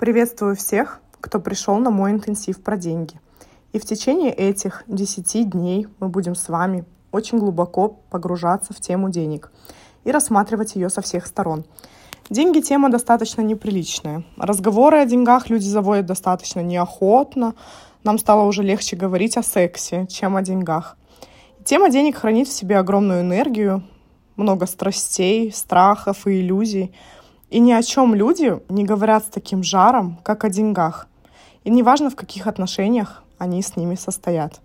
Приветствую всех, кто пришел на мой интенсив про деньги. И в течение этих 10 дней мы будем с вами очень глубоко погружаться в тему денег и рассматривать ее со всех сторон. Деньги тема достаточно неприличная. Разговоры о деньгах люди заводят достаточно неохотно. Нам стало уже легче говорить о сексе, чем о деньгах. Тема денег хранит в себе огромную энергию, много страстей, страхов и иллюзий – и ни о чем люди не говорят с таким жаром, как о деньгах. И неважно, в каких отношениях они с ними состоят.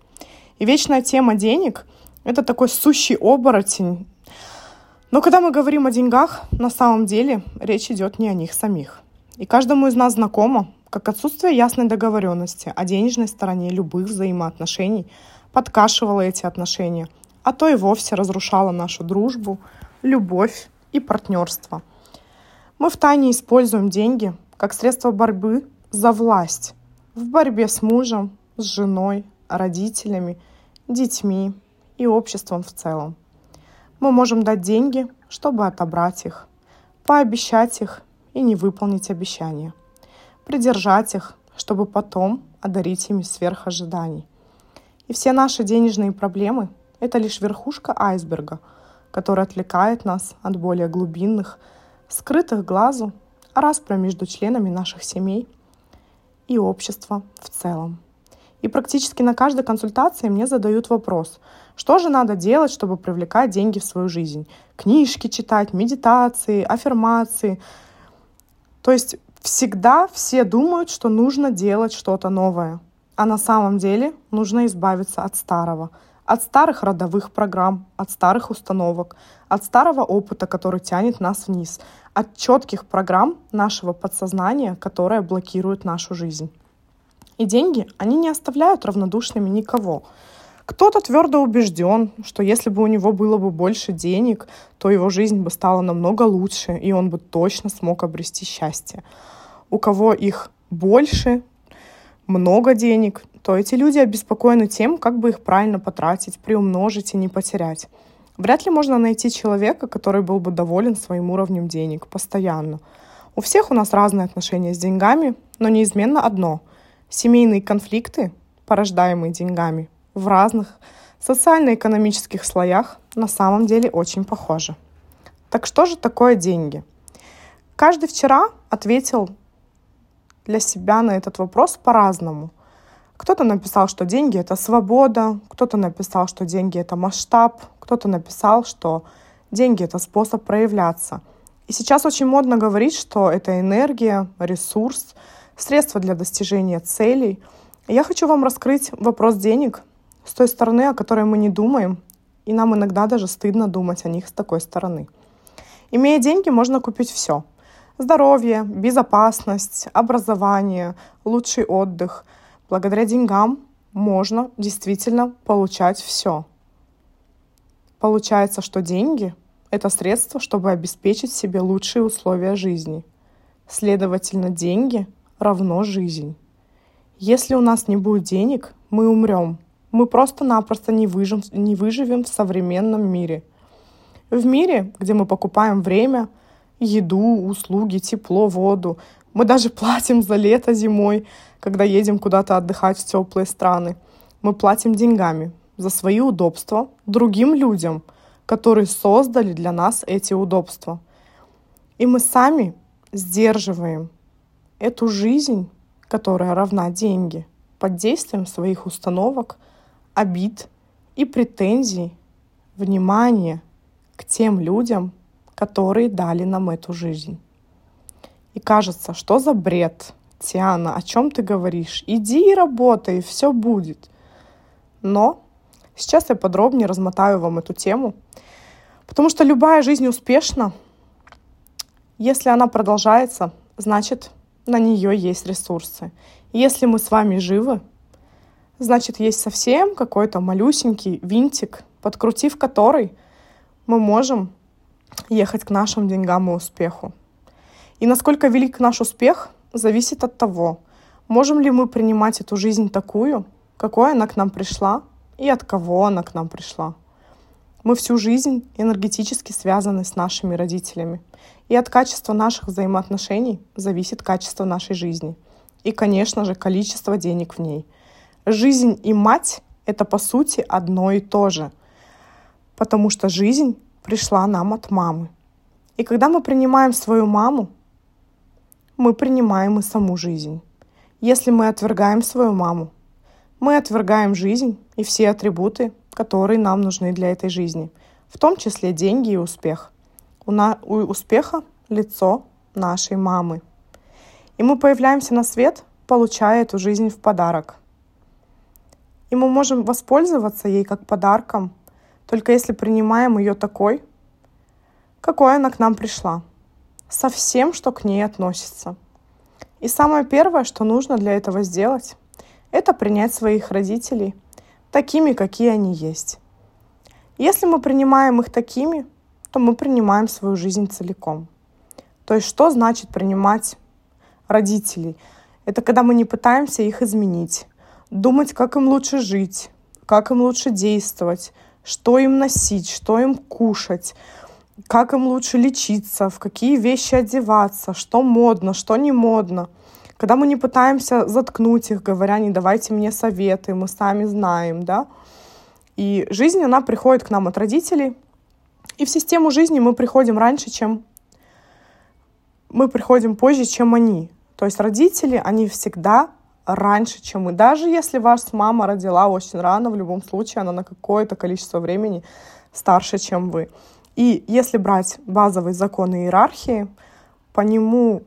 И вечная тема денег — это такой сущий оборотень. Но когда мы говорим о деньгах, на самом деле речь идет не о них самих. И каждому из нас знакомо, как отсутствие ясной договоренности о денежной стороне любых взаимоотношений подкашивало эти отношения, а то и вовсе разрушало нашу дружбу, любовь и партнерство — мы в тайне используем деньги как средство борьбы за власть в борьбе с мужем, с женой, родителями, детьми и обществом в целом. Мы можем дать деньги, чтобы отобрать их, пообещать их и не выполнить обещания, придержать их, чтобы потом одарить ими сверх ожиданий. И все наши денежные проблемы – это лишь верхушка айсберга, который отвлекает нас от более глубинных – скрытых глазу, распря между членами наших семей и общества в целом. И практически на каждой консультации мне задают вопрос, что же надо делать, чтобы привлекать деньги в свою жизнь? Книжки читать, медитации, аффирмации. То есть всегда все думают, что нужно делать что-то новое. А на самом деле нужно избавиться от старого, от старых родовых программ, от старых установок, от старого опыта, который тянет нас вниз, от четких программ нашего подсознания, которые блокируют нашу жизнь. И деньги, они не оставляют равнодушными никого. Кто-то твердо убежден, что если бы у него было бы больше денег, то его жизнь бы стала намного лучше, и он бы точно смог обрести счастье. У кого их больше, много денег, то эти люди обеспокоены тем, как бы их правильно потратить, приумножить и не потерять. Вряд ли можно найти человека, который был бы доволен своим уровнем денег постоянно. У всех у нас разные отношения с деньгами, но неизменно одно – семейные конфликты, порождаемые деньгами, в разных социально-экономических слоях на самом деле очень похожи. Так что же такое деньги? Каждый вчера ответил для себя на этот вопрос по-разному. Кто-то написал, что деньги — это свобода, кто-то написал, что деньги — это масштаб, кто-то написал, что деньги — это способ проявляться. И сейчас очень модно говорить, что это энергия, ресурс, средство для достижения целей. И я хочу вам раскрыть вопрос денег с той стороны, о которой мы не думаем, и нам иногда даже стыдно думать о них с такой стороны. Имея деньги, можно купить все. Здоровье, безопасность, образование, лучший отдых — Благодаря деньгам можно действительно получать все. Получается, что деньги — это средство, чтобы обеспечить себе лучшие условия жизни. Следовательно, деньги равно жизнь. Если у нас не будет денег, мы умрем. Мы просто-напросто не, выжим, не выживем в современном мире. В мире, где мы покупаем время, еду, услуги, тепло, воду, мы даже платим за лето зимой, когда едем куда-то отдыхать в теплые страны. Мы платим деньгами за свои удобства другим людям, которые создали для нас эти удобства. И мы сами сдерживаем эту жизнь, которая равна деньги, под действием своих установок, обид и претензий, внимания к тем людям, которые дали нам эту жизнь. И кажется, что за бред? Тиана, о чем ты говоришь? Иди и работай, все будет. Но сейчас я подробнее размотаю вам эту тему, потому что любая жизнь успешна. Если она продолжается, значит, на нее есть ресурсы. Если мы с вами живы, значит, есть совсем какой-то малюсенький винтик, подкрутив который мы можем ехать к нашим деньгам и успеху. И насколько велик наш успех, зависит от того, можем ли мы принимать эту жизнь такую, какой она к нам пришла и от кого она к нам пришла. Мы всю жизнь энергетически связаны с нашими родителями. И от качества наших взаимоотношений зависит качество нашей жизни. И, конечно же, количество денег в ней. Жизнь и мать — это, по сути, одно и то же. Потому что жизнь пришла нам от мамы. И когда мы принимаем свою маму, мы принимаем и саму жизнь. Если мы отвергаем свою маму, мы отвергаем жизнь и все атрибуты, которые нам нужны для этой жизни, в том числе деньги и успех. У, на, у успеха лицо нашей мамы. И мы появляемся на свет, получая эту жизнь в подарок. И мы можем воспользоваться ей как подарком, только если принимаем ее такой, какой она к нам пришла, со всем, что к ней относится. И самое первое, что нужно для этого сделать, это принять своих родителей такими, какие они есть. Если мы принимаем их такими, то мы принимаем свою жизнь целиком. То есть что значит принимать родителей? Это когда мы не пытаемся их изменить, думать, как им лучше жить, как им лучше действовать, что им носить, что им кушать, как им лучше лечиться, в какие вещи одеваться, что модно, что не модно. Когда мы не пытаемся заткнуть их, говоря, не давайте мне советы, мы сами знаем, да. И жизнь, она приходит к нам от родителей. И в систему жизни мы приходим раньше, чем... Мы приходим позже, чем они. То есть родители, они всегда раньше, чем мы. Даже если ваша мама родила очень рано, в любом случае она на какое-то количество времени старше, чем вы. И если брать базовый закон иерархии, по нему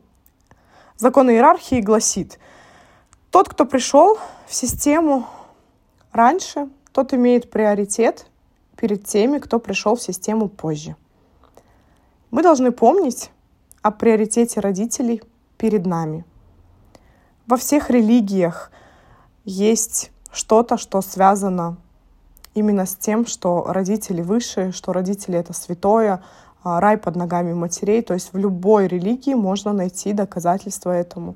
закон иерархии гласит, тот, кто пришел в систему раньше, тот имеет приоритет перед теми, кто пришел в систему позже. Мы должны помнить о приоритете родителей перед нами. Во всех религиях есть что-то, что связано именно с тем, что родители выше, что родители — это святое, а, рай под ногами матерей. То есть в любой религии можно найти доказательства этому.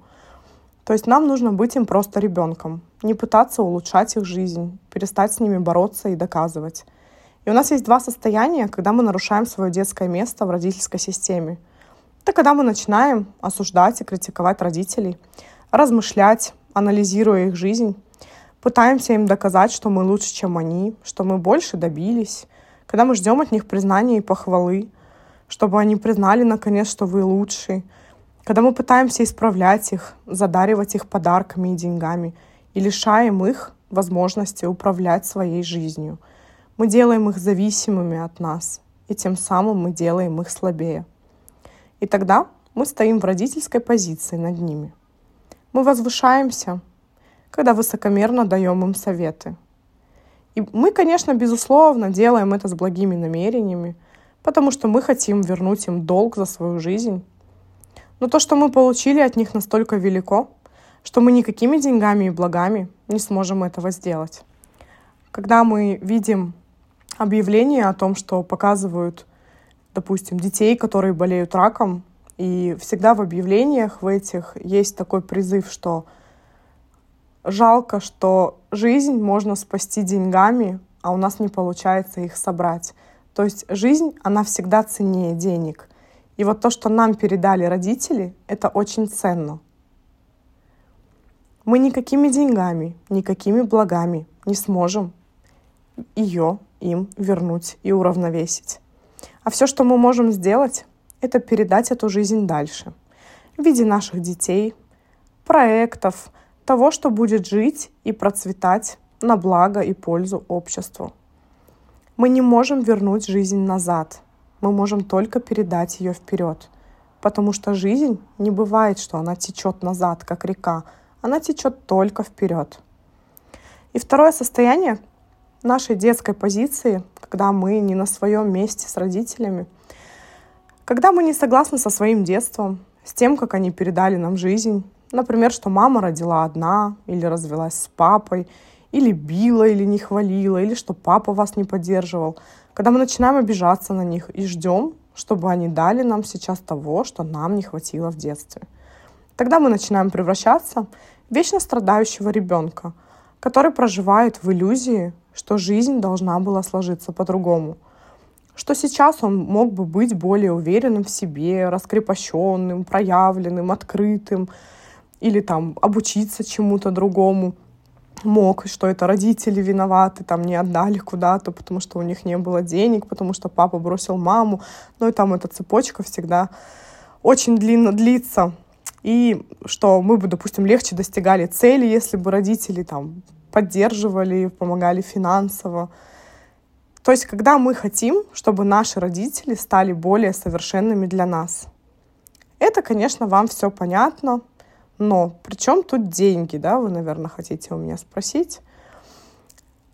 То есть нам нужно быть им просто ребенком, не пытаться улучшать их жизнь, перестать с ними бороться и доказывать. И у нас есть два состояния, когда мы нарушаем свое детское место в родительской системе. Это когда мы начинаем осуждать и критиковать родителей, размышлять, анализируя их жизнь, пытаемся им доказать, что мы лучше, чем они, что мы больше добились, когда мы ждем от них признания и похвалы, чтобы они признали наконец, что вы лучший, когда мы пытаемся исправлять их, задаривать их подарками и деньгами и лишаем их возможности управлять своей жизнью. Мы делаем их зависимыми от нас, и тем самым мы делаем их слабее. И тогда мы стоим в родительской позиции над ними. Мы возвышаемся, когда высокомерно даем им советы. И мы, конечно, безусловно, делаем это с благими намерениями, потому что мы хотим вернуть им долг за свою жизнь. Но то, что мы получили от них, настолько велико, что мы никакими деньгами и благами не сможем этого сделать. Когда мы видим объявления о том, что показывают, допустим, детей, которые болеют раком, и всегда в объявлениях в этих есть такой призыв, что жалко, что жизнь можно спасти деньгами, а у нас не получается их собрать. То есть жизнь, она всегда ценнее денег. И вот то, что нам передали родители, это очень ценно. Мы никакими деньгами, никакими благами не сможем ее им вернуть и уравновесить. А все, что мы можем сделать, это передать эту жизнь дальше в виде наших детей, проектов, того, что будет жить и процветать на благо и пользу обществу. Мы не можем вернуть жизнь назад, мы можем только передать ее вперед, потому что жизнь не бывает, что она течет назад, как река, она течет только вперед. И второе состояние нашей детской позиции, когда мы не на своем месте с родителями, когда мы не согласны со своим детством, с тем, как они передали нам жизнь, Например, что мама родила одна, или развелась с папой, или била, или не хвалила, или что папа вас не поддерживал. Когда мы начинаем обижаться на них и ждем, чтобы они дали нам сейчас того, что нам не хватило в детстве. Тогда мы начинаем превращаться в вечно страдающего ребенка, который проживает в иллюзии, что жизнь должна была сложиться по-другому. что сейчас он мог бы быть более уверенным в себе, раскрепощенным, проявленным, открытым, или там обучиться чему-то другому мог, что это родители виноваты, там не отдали куда-то, потому что у них не было денег, потому что папа бросил маму. Ну и там эта цепочка всегда очень длинно длится. И что мы бы, допустим, легче достигали цели, если бы родители там поддерживали, помогали финансово. То есть, когда мы хотим, чтобы наши родители стали более совершенными для нас. Это, конечно, вам все понятно, но при чем тут деньги, да, вы, наверное, хотите у меня спросить.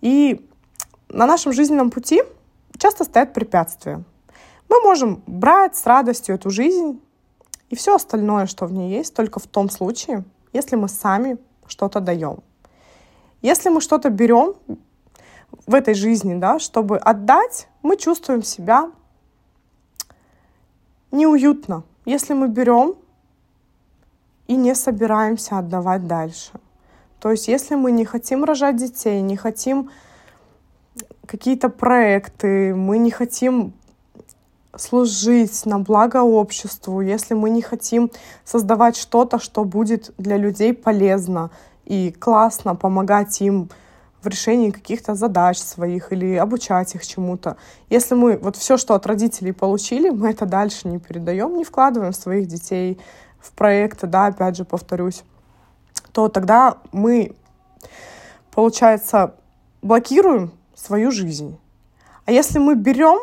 И на нашем жизненном пути часто стоят препятствия. Мы можем брать с радостью эту жизнь и все остальное, что в ней есть, только в том случае, если мы сами что-то даем. Если мы что-то берем в этой жизни, да, чтобы отдать, мы чувствуем себя неуютно. Если мы берем и не собираемся отдавать дальше. То есть если мы не хотим рожать детей, не хотим какие-то проекты, мы не хотим служить на благо обществу, если мы не хотим создавать что-то, что будет для людей полезно и классно помогать им в решении каких-то задач своих или обучать их чему-то. Если мы вот все, что от родителей получили, мы это дальше не передаем, не вкладываем в своих детей, в проекты, да, опять же повторюсь, то тогда мы, получается, блокируем свою жизнь. А если мы берем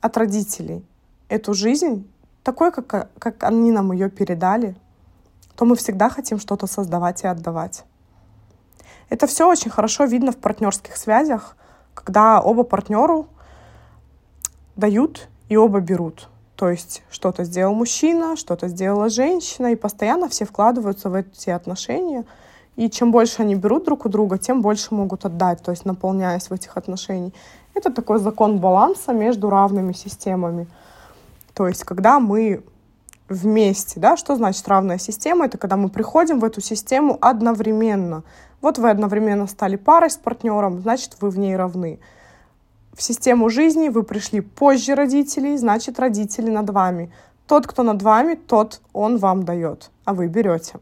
от родителей эту жизнь, такой, как, как они нам ее передали, то мы всегда хотим что-то создавать и отдавать. Это все очень хорошо видно в партнерских связях, когда оба партнеру дают и оба берут. То есть что-то сделал мужчина, что-то сделала женщина, и постоянно все вкладываются в эти отношения. И чем больше они берут друг у друга, тем больше могут отдать, то есть наполняясь в этих отношениях. Это такой закон баланса между равными системами. То есть когда мы вместе, да, что значит равная система? Это когда мы приходим в эту систему одновременно. Вот вы одновременно стали парой с партнером, значит, вы в ней равны в систему жизни вы пришли позже родителей, значит, родители над вами. Тот, кто над вами, тот он вам дает, а вы берете.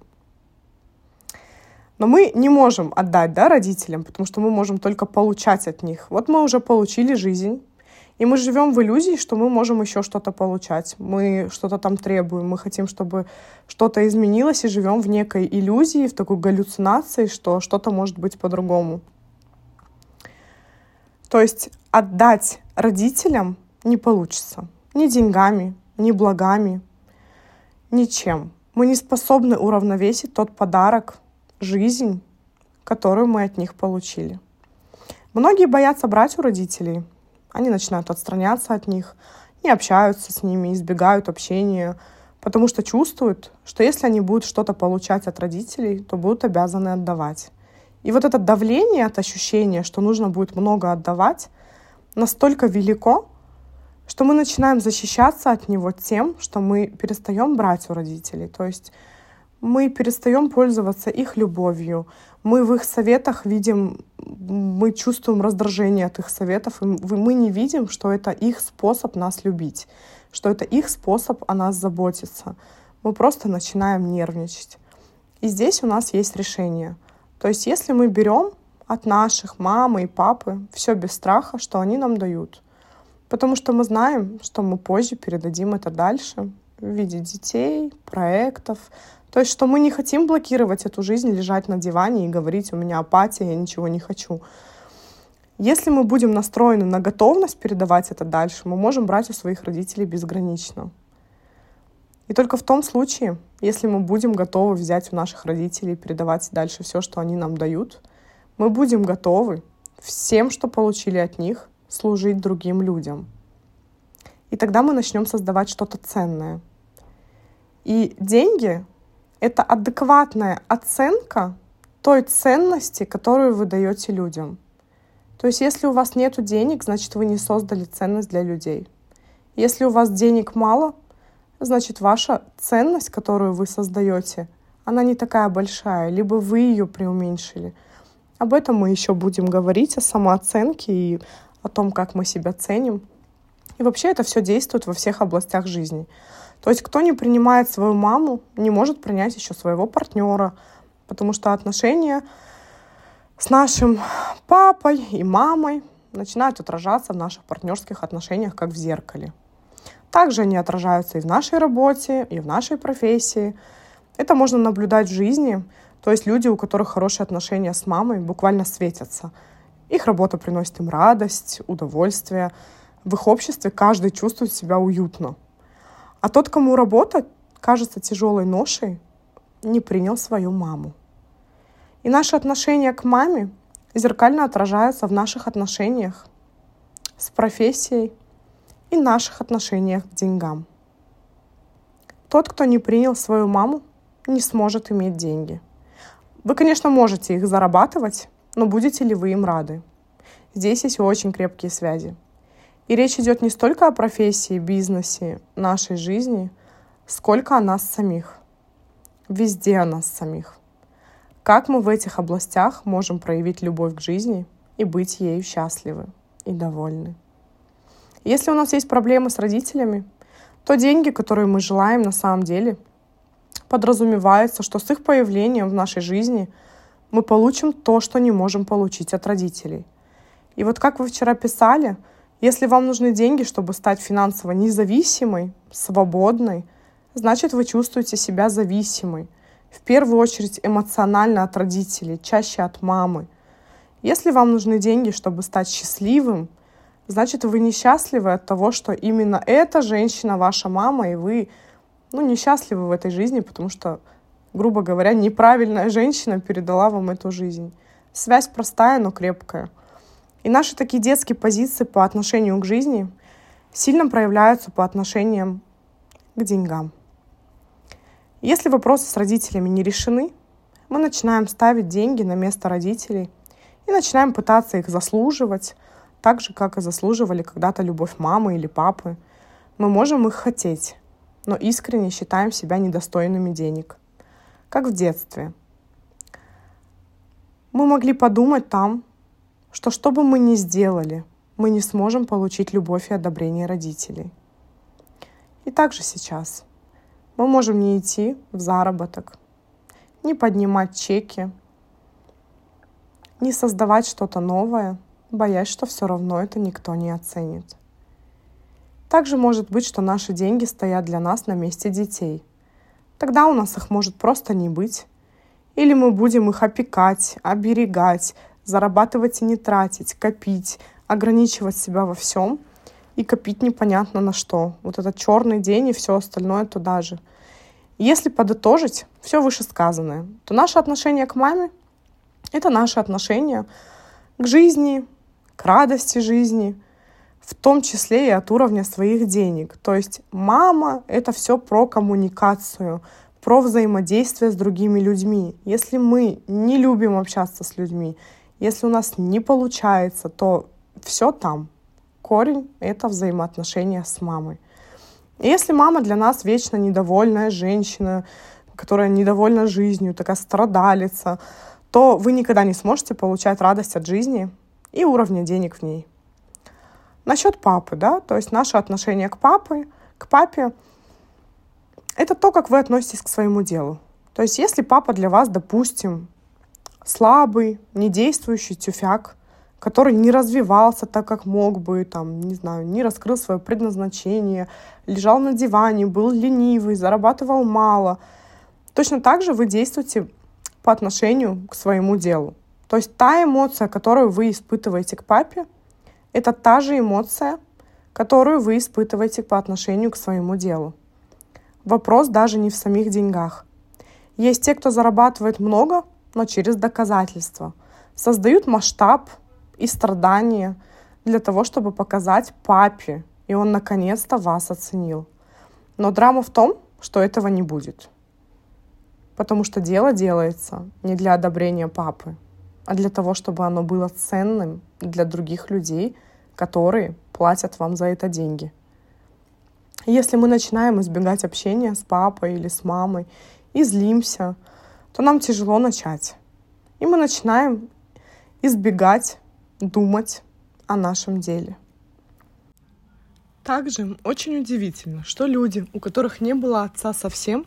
Но мы не можем отдать да, родителям, потому что мы можем только получать от них. Вот мы уже получили жизнь, и мы живем в иллюзии, что мы можем еще что-то получать. Мы что-то там требуем, мы хотим, чтобы что-то изменилось, и живем в некой иллюзии, в такой галлюцинации, что что-то может быть по-другому. То есть отдать родителям не получится. Ни деньгами, ни благами, ничем. Мы не способны уравновесить тот подарок, жизнь, которую мы от них получили. Многие боятся брать у родителей. Они начинают отстраняться от них, не общаются с ними, избегают общения, потому что чувствуют, что если они будут что-то получать от родителей, то будут обязаны отдавать. И вот это давление от ощущения, что нужно будет много отдавать, настолько велико, что мы начинаем защищаться от него тем, что мы перестаем брать у родителей. То есть мы перестаем пользоваться их любовью. Мы в их советах видим, мы чувствуем раздражение от их советов, и мы не видим, что это их способ нас любить, что это их способ о нас заботиться. Мы просто начинаем нервничать. И здесь у нас есть решение — то есть если мы берем от наших мамы и папы все без страха, что они нам дают, потому что мы знаем, что мы позже передадим это дальше в виде детей, проектов, то есть, что мы не хотим блокировать эту жизнь, лежать на диване и говорить, у меня апатия, я ничего не хочу. Если мы будем настроены на готовность передавать это дальше, мы можем брать у своих родителей безгранично. И только в том случае, если мы будем готовы взять у наших родителей передавать дальше все, что они нам дают, мы будем готовы всем, что получили от них, служить другим людям. И тогда мы начнем создавать что-то ценное. И деньги — это адекватная оценка той ценности, которую вы даете людям. То есть если у вас нет денег, значит вы не создали ценность для людей. Если у вас денег мало, значит ваша ценность, которую вы создаете, она не такая большая, либо вы ее преуменьшили. Об этом мы еще будем говорить, о самооценке и о том, как мы себя ценим И вообще это все действует во всех областях жизни. То есть кто не принимает свою маму, не может принять еще своего партнера, потому что отношения с нашим папой и мамой начинают отражаться в наших партнерских отношениях, как в зеркале. Также они отражаются и в нашей работе, и в нашей профессии. Это можно наблюдать в жизни. То есть люди, у которых хорошие отношения с мамой, буквально светятся. Их работа приносит им радость, удовольствие. В их обществе каждый чувствует себя уютно. А тот, кому работа кажется тяжелой ношей, не принял свою маму. И наши отношения к маме зеркально отражаются в наших отношениях с профессией и наших отношениях к деньгам. Тот, кто не принял свою маму, не сможет иметь деньги. Вы, конечно, можете их зарабатывать, но будете ли вы им рады? Здесь есть очень крепкие связи. И речь идет не столько о профессии, бизнесе, нашей жизни, сколько о нас самих. Везде о нас самих. Как мы в этих областях можем проявить любовь к жизни и быть ею счастливы и довольны. Если у нас есть проблемы с родителями, то деньги, которые мы желаем на самом деле, подразумевается, что с их появлением в нашей жизни мы получим то, что не можем получить от родителей. И вот как вы вчера писали, если вам нужны деньги, чтобы стать финансово независимой, свободной, значит вы чувствуете себя зависимой – в первую очередь эмоционально от родителей, чаще от мамы. Если вам нужны деньги, чтобы стать счастливым, значит, вы несчастливы от того, что именно эта женщина ваша мама, и вы ну, несчастливы в этой жизни, потому что, грубо говоря, неправильная женщина передала вам эту жизнь. Связь простая, но крепкая. И наши такие детские позиции по отношению к жизни сильно проявляются по отношениям к деньгам. Если вопросы с родителями не решены, мы начинаем ставить деньги на место родителей и начинаем пытаться их заслуживать, так же, как и заслуживали когда-то любовь мамы или папы. Мы можем их хотеть, но искренне считаем себя недостойными денег. Как в детстве. Мы могли подумать там, что что бы мы ни сделали, мы не сможем получить любовь и одобрение родителей. И также сейчас – мы можем не идти в заработок, не поднимать чеки, не создавать что-то новое, боясь, что все равно это никто не оценит. Также может быть, что наши деньги стоят для нас на месте детей. Тогда у нас их может просто не быть. Или мы будем их опекать, оберегать, зарабатывать и не тратить, копить, ограничивать себя во всем – и копить непонятно на что. Вот этот черный день и все остальное туда же. Если подытожить все вышесказанное, то наше отношение к маме — это наше отношение к жизни, к радости жизни, в том числе и от уровня своих денег. То есть мама — это все про коммуникацию, про взаимодействие с другими людьми. Если мы не любим общаться с людьми, если у нас не получается, то все там корень — это взаимоотношения с мамой. И если мама для нас вечно недовольная женщина, которая недовольна жизнью, такая страдалица, то вы никогда не сможете получать радость от жизни и уровня денег в ней. Насчет папы, да, то есть наше отношение к папе, к папе, это то, как вы относитесь к своему делу. То есть если папа для вас, допустим, слабый, недействующий тюфяк, который не развивался так, как мог бы, там, не знаю, не раскрыл свое предназначение, лежал на диване, был ленивый, зарабатывал мало. Точно так же вы действуете по отношению к своему делу. То есть та эмоция, которую вы испытываете к папе, это та же эмоция, которую вы испытываете по отношению к своему делу. Вопрос даже не в самих деньгах. Есть те, кто зарабатывает много, но через доказательства. Создают масштаб, и страдания для того, чтобы показать папе, и он наконец-то вас оценил. Но драма в том, что этого не будет. Потому что дело делается не для одобрения папы, а для того, чтобы оно было ценным для других людей, которые платят вам за это деньги. Если мы начинаем избегать общения с папой или с мамой и злимся, то нам тяжело начать. И мы начинаем избегать думать о нашем деле. Также очень удивительно, что люди, у которых не было отца совсем,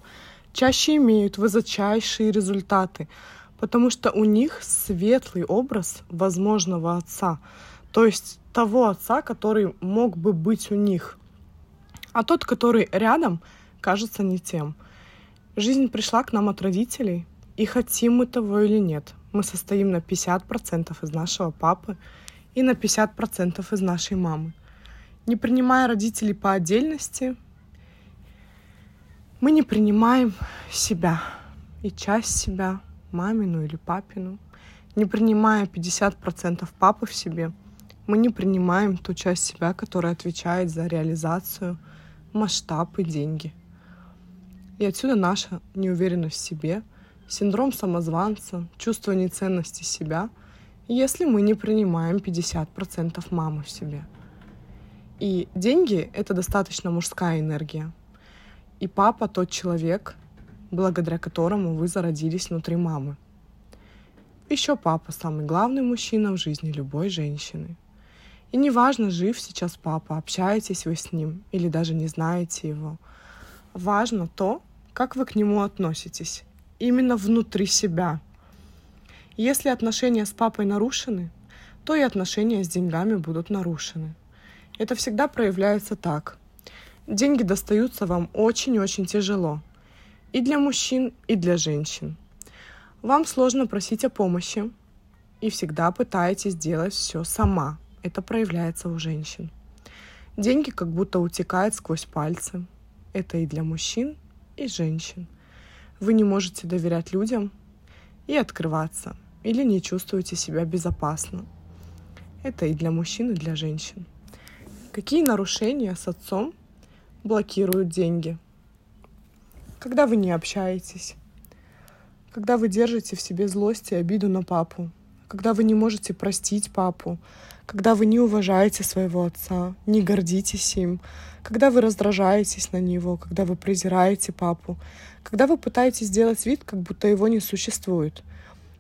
чаще имеют высочайшие результаты, потому что у них светлый образ возможного отца, то есть того отца, который мог бы быть у них. А тот, который рядом, кажется не тем. Жизнь пришла к нам от родителей, и хотим мы того или нет, мы состоим на 50% из нашего папы и на 50% из нашей мамы. Не принимая родителей по отдельности, мы не принимаем себя и часть себя, мамину или папину. Не принимая 50% папы в себе, мы не принимаем ту часть себя, которая отвечает за реализацию, масштаб и деньги. И отсюда наша неуверенность в себе, синдром самозванца, чувство неценности себя, если мы не принимаем 50% мамы в себе. И деньги — это достаточно мужская энергия — и папа тот человек, благодаря которому вы зародились внутри мамы. Еще папа самый главный мужчина в жизни любой женщины. И неважно, жив сейчас папа, общаетесь вы с ним или даже не знаете его. Важно то, как вы к нему относитесь. Именно внутри себя. Если отношения с папой нарушены, то и отношения с деньгами будут нарушены. Это всегда проявляется так – деньги достаются вам очень-очень тяжело. И для мужчин, и для женщин. Вам сложно просить о помощи, и всегда пытаетесь делать все сама. Это проявляется у женщин. Деньги как будто утекают сквозь пальцы. Это и для мужчин, и женщин. Вы не можете доверять людям и открываться, или не чувствуете себя безопасно. Это и для мужчин, и для женщин. Какие нарушения с отцом блокируют деньги. Когда вы не общаетесь, когда вы держите в себе злость и обиду на папу, когда вы не можете простить папу, когда вы не уважаете своего отца, не гордитесь им, когда вы раздражаетесь на него, когда вы презираете папу, когда вы пытаетесь сделать вид, как будто его не существует.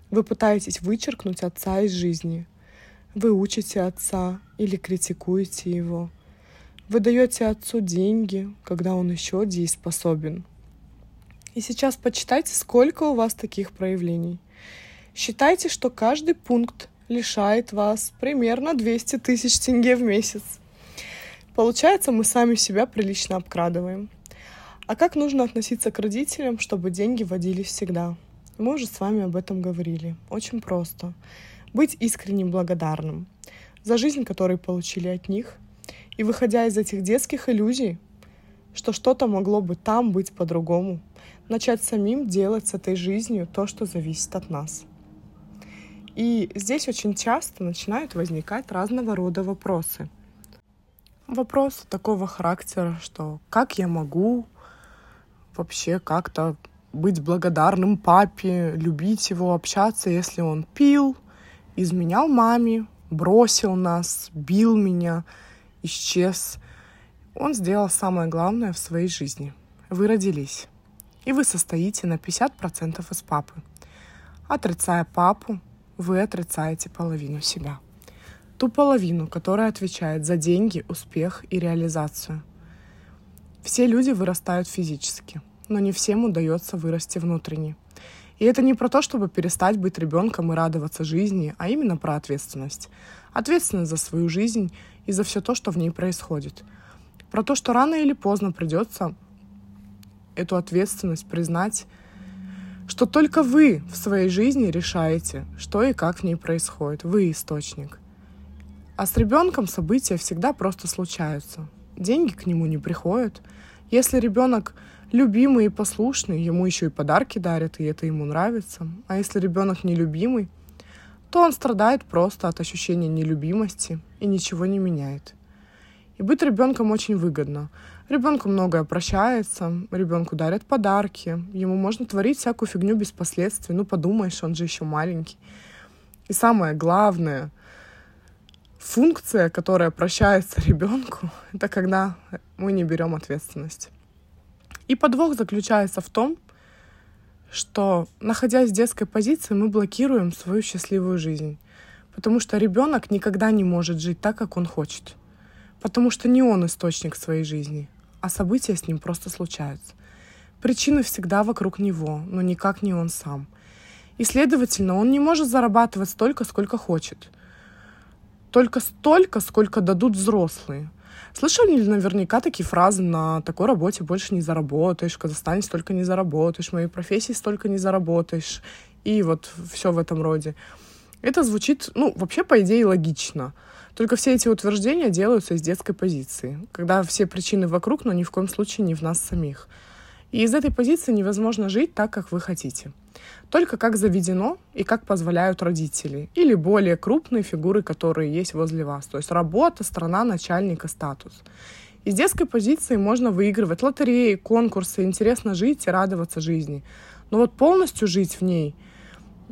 Вы пытаетесь вычеркнуть отца из жизни. Вы учите отца или критикуете его. Вы даете отцу деньги, когда он еще дееспособен. И сейчас почитайте, сколько у вас таких проявлений. Считайте, что каждый пункт лишает вас примерно 200 тысяч тенге в месяц. Получается, мы сами себя прилично обкрадываем. А как нужно относиться к родителям, чтобы деньги водились всегда? Мы уже с вами об этом говорили. Очень просто. Быть искренне благодарным за жизнь, которую получили от них, и выходя из этих детских иллюзий, что что-то могло бы там быть по-другому, начать самим делать с этой жизнью то, что зависит от нас. И здесь очень часто начинают возникать разного рода вопросы. Вопросы такого характера, что как я могу вообще как-то быть благодарным папе, любить его, общаться, если он пил, изменял маме, бросил нас, бил меня — исчез. Он сделал самое главное в своей жизни. Вы родились. И вы состоите на 50% из папы. Отрицая папу, вы отрицаете половину себя. Ту половину, которая отвечает за деньги, успех и реализацию. Все люди вырастают физически, но не всем удается вырасти внутренне. И это не про то, чтобы перестать быть ребенком и радоваться жизни, а именно про ответственность. Ответственность за свою жизнь и за все то, что в ней происходит. Про то, что рано или поздно придется эту ответственность признать, что только вы в своей жизни решаете, что и как в ней происходит. Вы источник. А с ребенком события всегда просто случаются. Деньги к нему не приходят. Если ребенок любимый и послушный, ему еще и подарки дарят, и это ему нравится. А если ребенок нелюбимый, то он страдает просто от ощущения нелюбимости и ничего не меняет. И быть ребенком очень выгодно. Ребенку многое прощается, ребенку дарят подарки, ему можно творить всякую фигню без последствий. Ну, подумаешь, он же еще маленький. И самое главное, функция, которая прощается ребенку, это когда мы не берем ответственность. И подвох заключается в том, что, находясь в детской позиции, мы блокируем свою счастливую жизнь. Потому что ребенок никогда не может жить так, как он хочет. потому что не он источник своей жизни, а события с ним просто случаются. Причины всегда вокруг него, но никак не он сам. И, следовательно, он не может зарабатывать столько, сколько хочет. Только столько, сколько дадут взрослые. Слышали ли наверняка такие фразы на такой работе больше не заработаешь, в Казахстане столько не заработаешь, в моей профессии столько не заработаешь, и вот все в этом роде. Это звучит, ну, вообще, по идее, логично. Только все эти утверждения делаются из детской позиции, когда все причины вокруг, но ни в коем случае не в нас самих. И из этой позиции невозможно жить так, как вы хотите. Только как заведено и как позволяют родители или более крупные фигуры, которые есть возле вас. То есть работа, страна, начальника, статус. Из детской позиции можно выигрывать лотереи, конкурсы, интересно жить и радоваться жизни. Но вот полностью жить в ней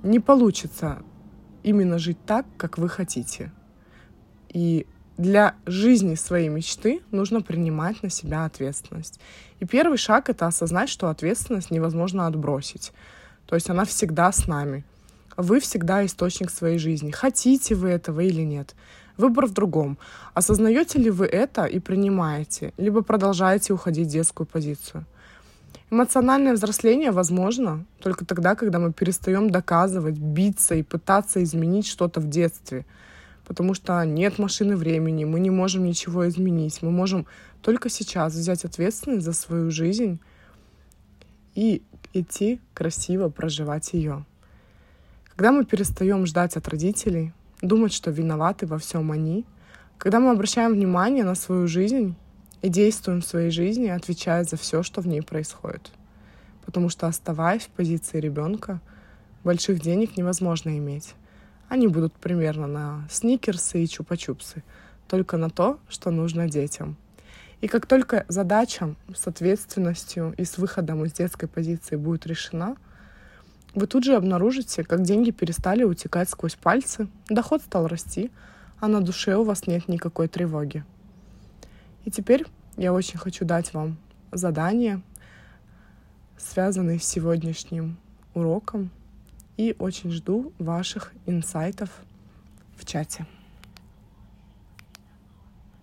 не получится именно жить так, как вы хотите. И для жизни своей мечты нужно принимать на себя ответственность. И первый шаг — это осознать, что ответственность невозможно отбросить. То есть она всегда с нами. Вы всегда источник своей жизни. Хотите вы этого или нет. Выбор в другом. Осознаете ли вы это и принимаете, либо продолжаете уходить в детскую позицию. Эмоциональное взросление возможно только тогда, когда мы перестаем доказывать, биться и пытаться изменить что-то в детстве — потому что нет машины времени, мы не можем ничего изменить. Мы можем только сейчас взять ответственность за свою жизнь и идти красиво проживать ее. Когда мы перестаем ждать от родителей, думать, что виноваты во всем они, когда мы обращаем внимание на свою жизнь и действуем в своей жизни, отвечая за все, что в ней происходит. Потому что оставаясь в позиции ребенка, больших денег невозможно иметь они будут примерно на сникерсы и чупа-чупсы, только на то, что нужно детям. И как только задача с ответственностью и с выходом из детской позиции будет решена, вы тут же обнаружите, как деньги перестали утекать сквозь пальцы, доход стал расти, а на душе у вас нет никакой тревоги. И теперь я очень хочу дать вам задание, связанное с сегодняшним уроком, и очень жду ваших инсайтов в чате.